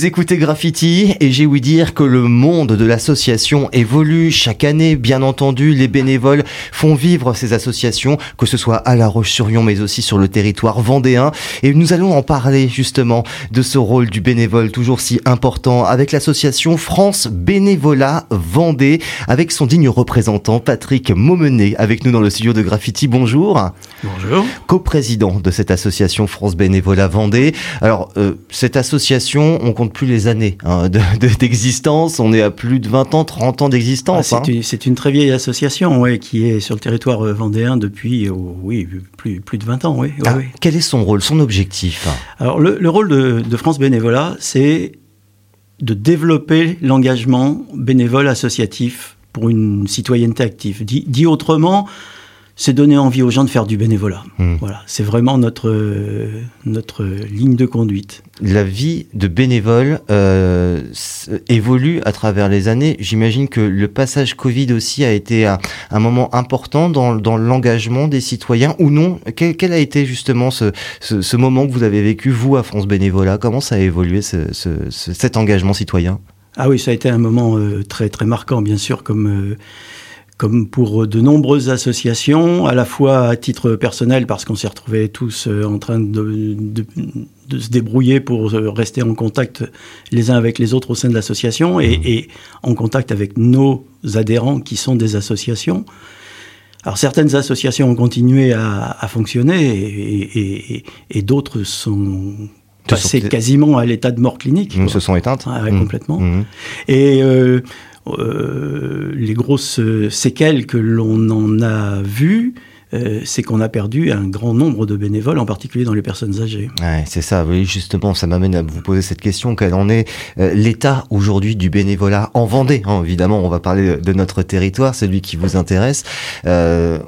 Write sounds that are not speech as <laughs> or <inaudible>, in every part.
Vous écoutez Graffiti et j'ai ouï dire que le monde de l'association évolue chaque année. Bien entendu, les bénévoles font vivre ces associations, que ce soit à La Roche-sur-Yon mais aussi sur le territoire vendéen. Et nous allons en parler justement de ce rôle du bénévole toujours si important avec l'association France Bénévolat Vendée avec son digne représentant Patrick Maumenet avec nous dans le studio de Graffiti. Bonjour. Bonjour. Co-président de cette association France Bénévolat Vendée. Alors, euh, cette association, on compte plus les années hein, d'existence. De, on est à plus de 20 ans, 30 ans d'existence. Ah, c'est hein. une, une, très vieille association, ouais, qui est sur le territoire euh, vendéen depuis, oh, oui, plus, plus de 20 ans, oui. Ah, quel est son rôle, son objectif Alors, le, le rôle de, de France Bénévolat, c'est de développer l'engagement bénévole associatif pour une citoyenneté active. Dit, dit autrement, c'est donner envie aux gens de faire du bénévolat. Mmh. Voilà, c'est vraiment notre, notre ligne de conduite. La vie de bénévole euh, évolue à travers les années. J'imagine que le passage Covid aussi a été un, un moment important dans, dans l'engagement des citoyens ou non? Quel, quel, a été justement ce, ce, ce, moment que vous avez vécu, vous, à France Bénévolat? Comment ça a évolué ce, cet engagement citoyen? Ah oui, ça a été un moment euh, très, très marquant, bien sûr, comme... Euh, comme pour de nombreuses associations, à la fois à titre personnel, parce qu'on s'est retrouvés tous euh, en train de, de, de, se débrouiller pour euh, rester en contact les uns avec les autres au sein de l'association et, mmh. et, en contact avec nos adhérents qui sont des associations. Alors certaines associations ont continué à, à fonctionner et, et, et d'autres sont passées quasiment à l'état de mort clinique. Mmh, se sont éteintes. Ah, ouais, mmh. Complètement. Et euh, euh, les grosses séquelles que l'on en a vues, euh, c'est qu'on a perdu un grand nombre de bénévoles, en particulier dans les personnes âgées. Ouais, c'est ça, oui, justement, ça m'amène à vous poser cette question, quel en est euh, l'état aujourd'hui du bénévolat en Vendée? Hein, Évidemment, on va parler de notre territoire, celui qui vous intéresse. Euh,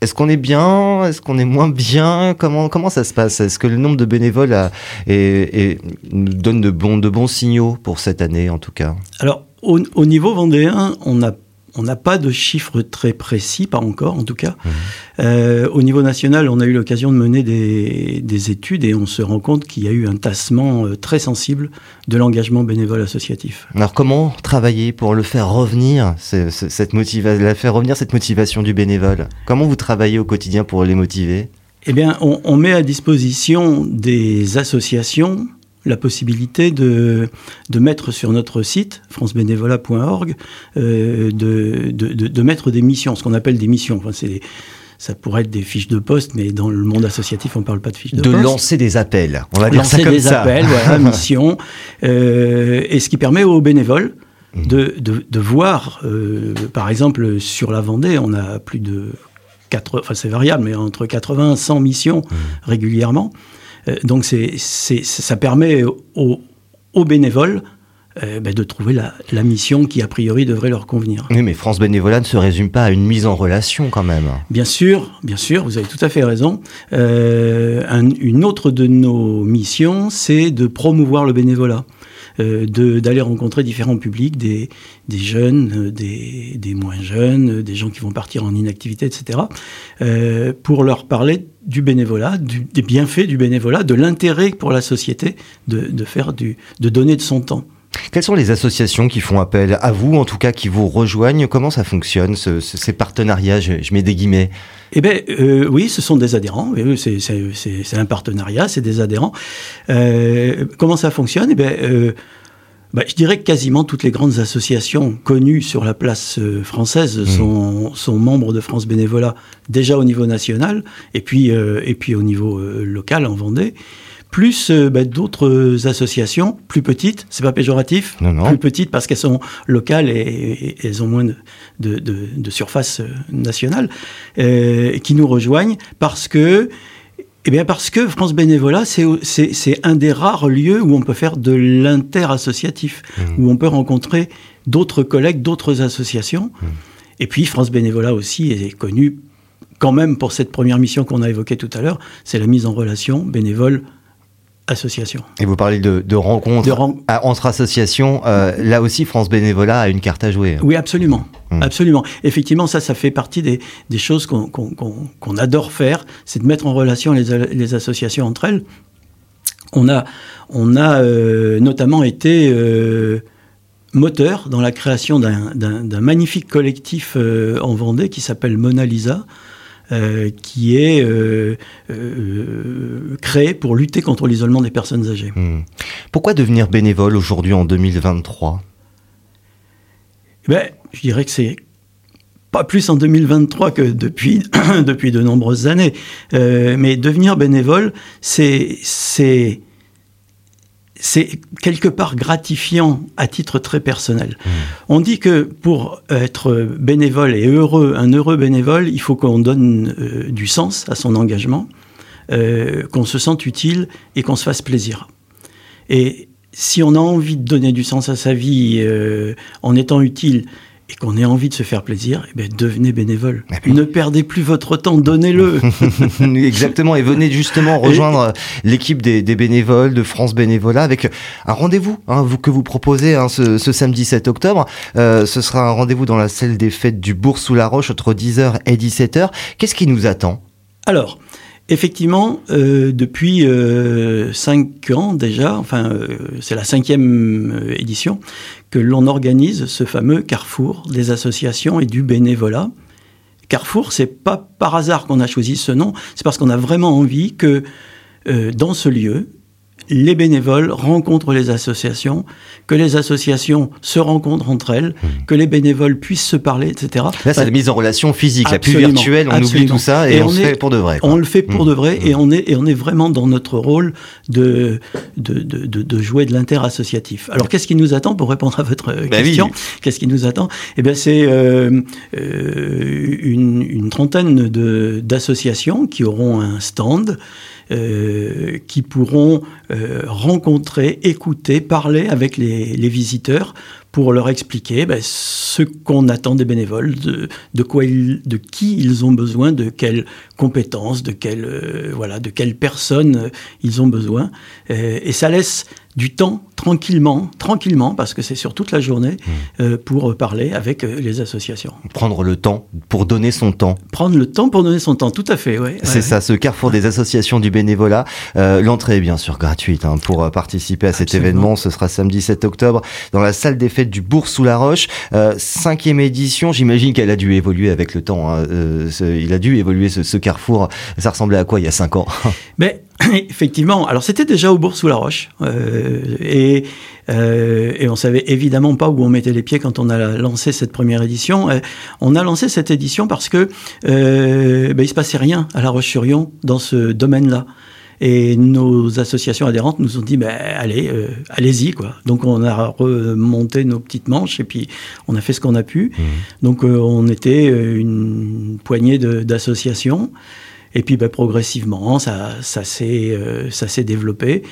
est-ce qu'on est bien? Est-ce qu'on est moins bien? Comment comment ça se passe? Est-ce que le nombre de bénévoles a, est, est, nous donne de bons de bons signaux pour cette année en tout cas? Alors au, au, niveau vendéen, on n'a on n'a pas de chiffres très précis, pas encore en tout cas. Mmh. Euh, au niveau national, on a eu l'occasion de mener des, des, études et on se rend compte qu'il y a eu un tassement euh, très sensible de l'engagement bénévole associatif. Alors comment travailler pour le faire revenir, cette motivation, la faire revenir cette motivation du bénévole? Comment vous travaillez au quotidien pour les motiver? Eh bien, on, on met à disposition des associations la possibilité de, de mettre sur notre site, francebénévolat.org, euh, de, de, de, mettre des missions, ce qu'on appelle des missions. Enfin, c'est ça pourrait être des fiches de poste, mais dans le monde associatif, on ne parle pas de fiches de, de poste. De lancer des appels, on va dire lancer ça comme des ça. appels, voilà, <laughs> mission. Euh, et ce qui permet aux bénévoles mmh. de, de, de voir, euh, par exemple, sur la Vendée, on a plus de 4, enfin c'est variable, mais entre 80 et 100 missions mmh. régulièrement. Euh, donc c'est, c'est, ça permet aux, aux bénévoles euh, ben de trouver la, la, mission qui a priori devrait leur convenir. Oui, mais France Bénévolat ne se résume pas à une mise en relation quand même. Bien sûr, bien sûr, vous avez tout à fait raison. Euh, un, une autre de nos missions, c'est de promouvoir le bénévolat. Euh, d'aller rencontrer différents publics, des, jeunes, euh, des, des, moins jeunes, des gens qui vont partir en inactivité, etc., euh, pour leur parler du bénévolat, des bienfaits du bénévolat, de l'intérêt pour la société de, de, faire du, de donner de son temps. Quelles sont les associations qui font appel à vous, en tout cas qui vous rejoignent? Comment ça fonctionne, ce, ce, ces partenariats? Je, je, mets des guillemets. Eh bien, euh, oui, ce sont des adhérents. C'est un partenariat, c'est des adhérents. Euh, comment ça fonctionne? Eh bien, euh, bah, je dirais que quasiment toutes les grandes associations connues sur la place euh, française mmh. sont, sont, membres de France Bénévolat déjà au niveau national et puis, euh, et puis au niveau euh, local en Vendée plus euh, bah, d'autres associations plus petites, c'est pas péjoratif, non, non. plus petites parce qu'elles sont locales et, et, elles ont moins de, de, de, de surface nationale, euh, qui nous rejoignent parce que eh bien parce que France Bénévolat, c'est un des rares lieux où on peut faire de l'inter-associatif, mmh. où on peut rencontrer d'autres collègues, d'autres associations. Mmh. Et puis France Bénévolat aussi est connu quand même pour cette première mission qu'on a évoquée tout à l'heure, c'est la mise en relation bénévole Et vous parlez de, de rencontres de ren à, entre associations. Euh, là aussi, France Bénévolat a une carte à jouer. Oui, absolument. Mmh. Absolument. Effectivement, ça, ça fait partie des, des choses qu'on qu qu qu adore faire, c'est de mettre en relation les, les associations entre elles On a, on a notamment été moteur dans la création d'un magnifique collectif en Vendée qui s'appelle Mona Lisa, euh, qui est euh, euh, créé pour lutter contre l'isolement des personnes âgées. Hmm. Pourquoi devenir bénévole aujourd'hui en 2023 ben, Je dirais que c'est pas plus en 2023 que depuis, <coughs> depuis de nombreuses années. mais devenir bénévole, c'est c'est quelque part gratifiant à titre très personnel. Mmh. On dit que pour être bénévole et heureux, un heureux bénévole, il faut qu'on donne euh, du sens à son engagement, euh, qu'on se sente utile et qu'on se fasse plaisir. Et si on a envie de donner du sens à sa vie euh, en étant utile et qu'on ait envie de se faire plaisir, eh bien, devenez bénévole. Ne perdez plus votre temps, donnez-le. <laughs> Exactement, et venez justement rejoindre l'équipe des, bénévoles de France Bénévolat avec un rendez-vous hein, que vous proposez hein, ce, samedi 7 octobre. Euh, ce sera un rendez-vous dans la salle des fêtes du Bourg sous la Roche entre 10h et 17h. Qu'est-ce qui nous attend? Alors, Effectivement, euh, depuis euh, cinq ans déjà, enfin euh, c'est la cinquième édition, que l'on organise ce fameux carrefour des associations et du bénévolat. Carrefour, c'est pas par hasard qu'on a choisi ce nom, c'est parce qu'on a vraiment envie que dans ce lieu, les bénévoles rencontrent les associations, que les associations se rencontrent entre elles, hmm. que les bénévoles puissent se parler, etc. Là, c'est la mise en relation physique, la plus virtuelle, on oublie tout ça et, on, le fait pour de vrai. On le fait pour de vrai et, on est, et on est vraiment dans notre rôle de, de, de, de, jouer de interassociatif. Alors, qu'est-ce qui nous attend pour répondre à votre bah question Qu'est-ce qui nous attend? Eh bien, c'est euh, euh, une, une trentaine d'associations qui auront un stand euh, qui pourront euh, rencontrer, écouter, parler avec les, visiteurs pour leur expliquer ben, ce qu'on attend des bénévoles, de, quoi de qui ils ont besoin, de quelles compétences, de quelles euh, voilà, de quelles personnes ils ont besoin. Et ça laisse du temps tranquillement, tranquillement, parce que c'est sur toute la journée, mmh. pour parler avec les associations. Prendre le temps pour donner son temps. Prendre le temps pour donner son temps, tout à fait, oui. C'est ça, ce carrefour des associations du bénévolat. L'entrée est bien sûr gratuite hein, pour participer à cet événement. Ce sera samedi 7 octobre dans la salle des fêtes du Bourg sous la Roche. Euh, cinquième édition, j'imagine qu'elle a dû évoluer avec le temps. Hein. Euh, il a dû évoluer ce, carrefour. Ça ressemblait à quoi il y a cinq ans? Mais <coughs> effectivement, alors c'était déjà au Bourg sous la Roche euh, et, et on savait évidemment pas où on mettait les pieds quand on a lancé cette première édition. on a lancé cette édition parce que ben, il se passait rien à La Roche-sur-Yon dans ce domaine-là. Et nos associations adhérentes nous ont dit, ben, allez, euh, allez-y, quoi. Donc on a remonté nos petites manches et puis on a fait ce qu'on a pu. Mmh. Donc euh, on était euh, une poignée d'associations. Et puis ben, progressivement, ça, ça s'est développé.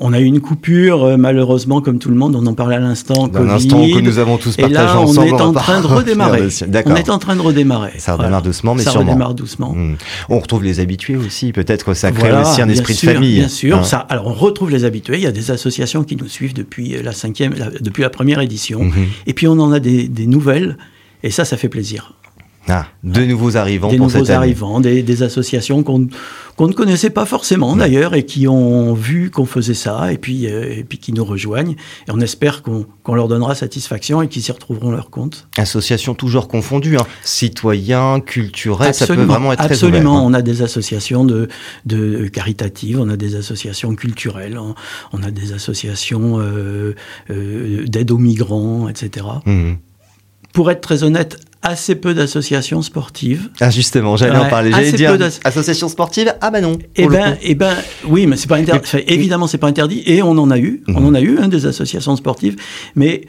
On a eu une coupure, euh, malheureusement, comme tout le monde, on en parlait à l'instant. Un instant que nous avons tous partagé Et là, on est en train de <laughs> redémarrer. On est en train de redémarrer. Ça redémarre doucement, mais ça sûrement. Ça redémarre doucement. Hmm. On retrouve les habitués aussi. Peut-être que ça crée aussi un esprit de famille. Bien sûr. Hein. Ça, alors, on retrouve les habitués. Il y a des associations qui nous suivent depuis la cinquième, depuis la première édition. Mhm. Et puis, on en a des, des nouvelles. Et ça, ça fait plaisir. Ah, de nouveaux arrivants des pour nouveaux cette arrivants, des, des, associations qu'on ne connaissait pas forcément d'ailleurs et qui ont vu qu'on faisait ça et puis, euh, et puis qui nous rejoignent. Et on espère qu'on leur donnera satisfaction et qu'ils s'y retrouveront leur compte. Associations toujours confondues, hein. citoyens, culturels, ça peut vraiment être très ouvert. Absolument, on a des associations de, de caritatives, on a des associations culturelles, on, a des associations euh, euh, d'aide aux migrants, etc. Mmh. Pour être très honnête, assez peu d'associations sportives. Ah justement, j'allais en parler. J'allais dire associations sportives. Ah bah non. Eh ben, eh ben, oui, mais c'est pas interdit. évidemment, c'est pas interdit. Et on en a eu, on mhm. en a eu hein, des associations sportives, mais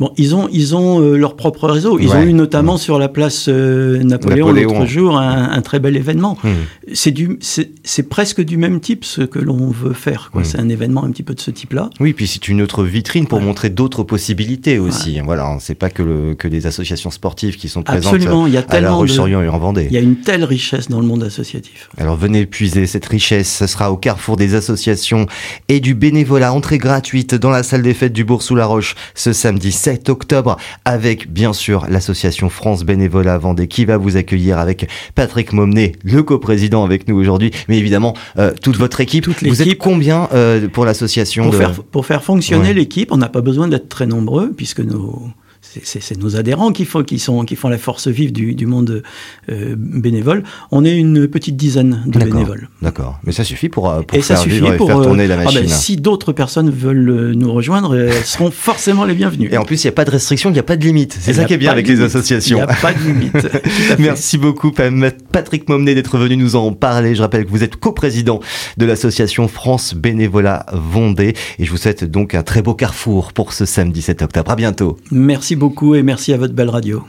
Bon, ils ont, ils ont euh, leur propre réseau. Ils ont eu notamment sur la place euh, Napoléon, l'autre jour un, un, très bel événement. Hmm. C'est du, c'est presque du même type ce que l'on veut faire. Hmm. C'est un événement un petit peu de ce type-là. Oui, puis c'est une autre vitrine pour montrer d'autres possibilités aussi. Voilà, c'est pas que, le, que des associations sportives qui sont présentes Absolument. Il y a à La Roche-sur-Yon et en Vendée. Il y a une telle richesse dans le monde associatif. Alors venez puiser cette richesse. Ce sera au carrefour des associations et du bénévolat. Entrée gratuite dans la salle des fêtes du Bourg sous la Roche ce samedi 7 octobre avec bien sûr l'association France Bénévolat Vendée qui va vous accueillir avec Patrick Momnet, le coprésident avec nous aujourd'hui, mais évidemment euh, toute votre équipe. vous êtes combien euh, pour l'association pour, faire, pour faire fonctionner l'équipe, on n'a pas besoin d'être très nombreux puisque nos c'est nos adhérents qui font, qui, sont, qui font la force vive du, du monde euh, bénévole. On est une petite dizaine de bénévoles. D'accord, mais ça suffit pour, euh, pour faire vivre et faire tourner la machine. Ah ben, si d'autres personnes veulent euh, nous rejoindre, elles seront <laughs> forcément les bienvenues. Et en plus, il n'y a pas de restriction, il n'y a pas de limite. C'est ça qui est bien avec les associations. Il n'y a pas de limite. <laughs> Merci beaucoup, Patrick Momnet, d'être venu nous en parler. Je rappelle que vous êtes coprésident de l'association France Bénévolat Vendée. Et je vous souhaite donc un très beau carrefour pour ce samedi 7 octobre. À bientôt. Merci beaucoup beaucoup et merci à votre belle radio.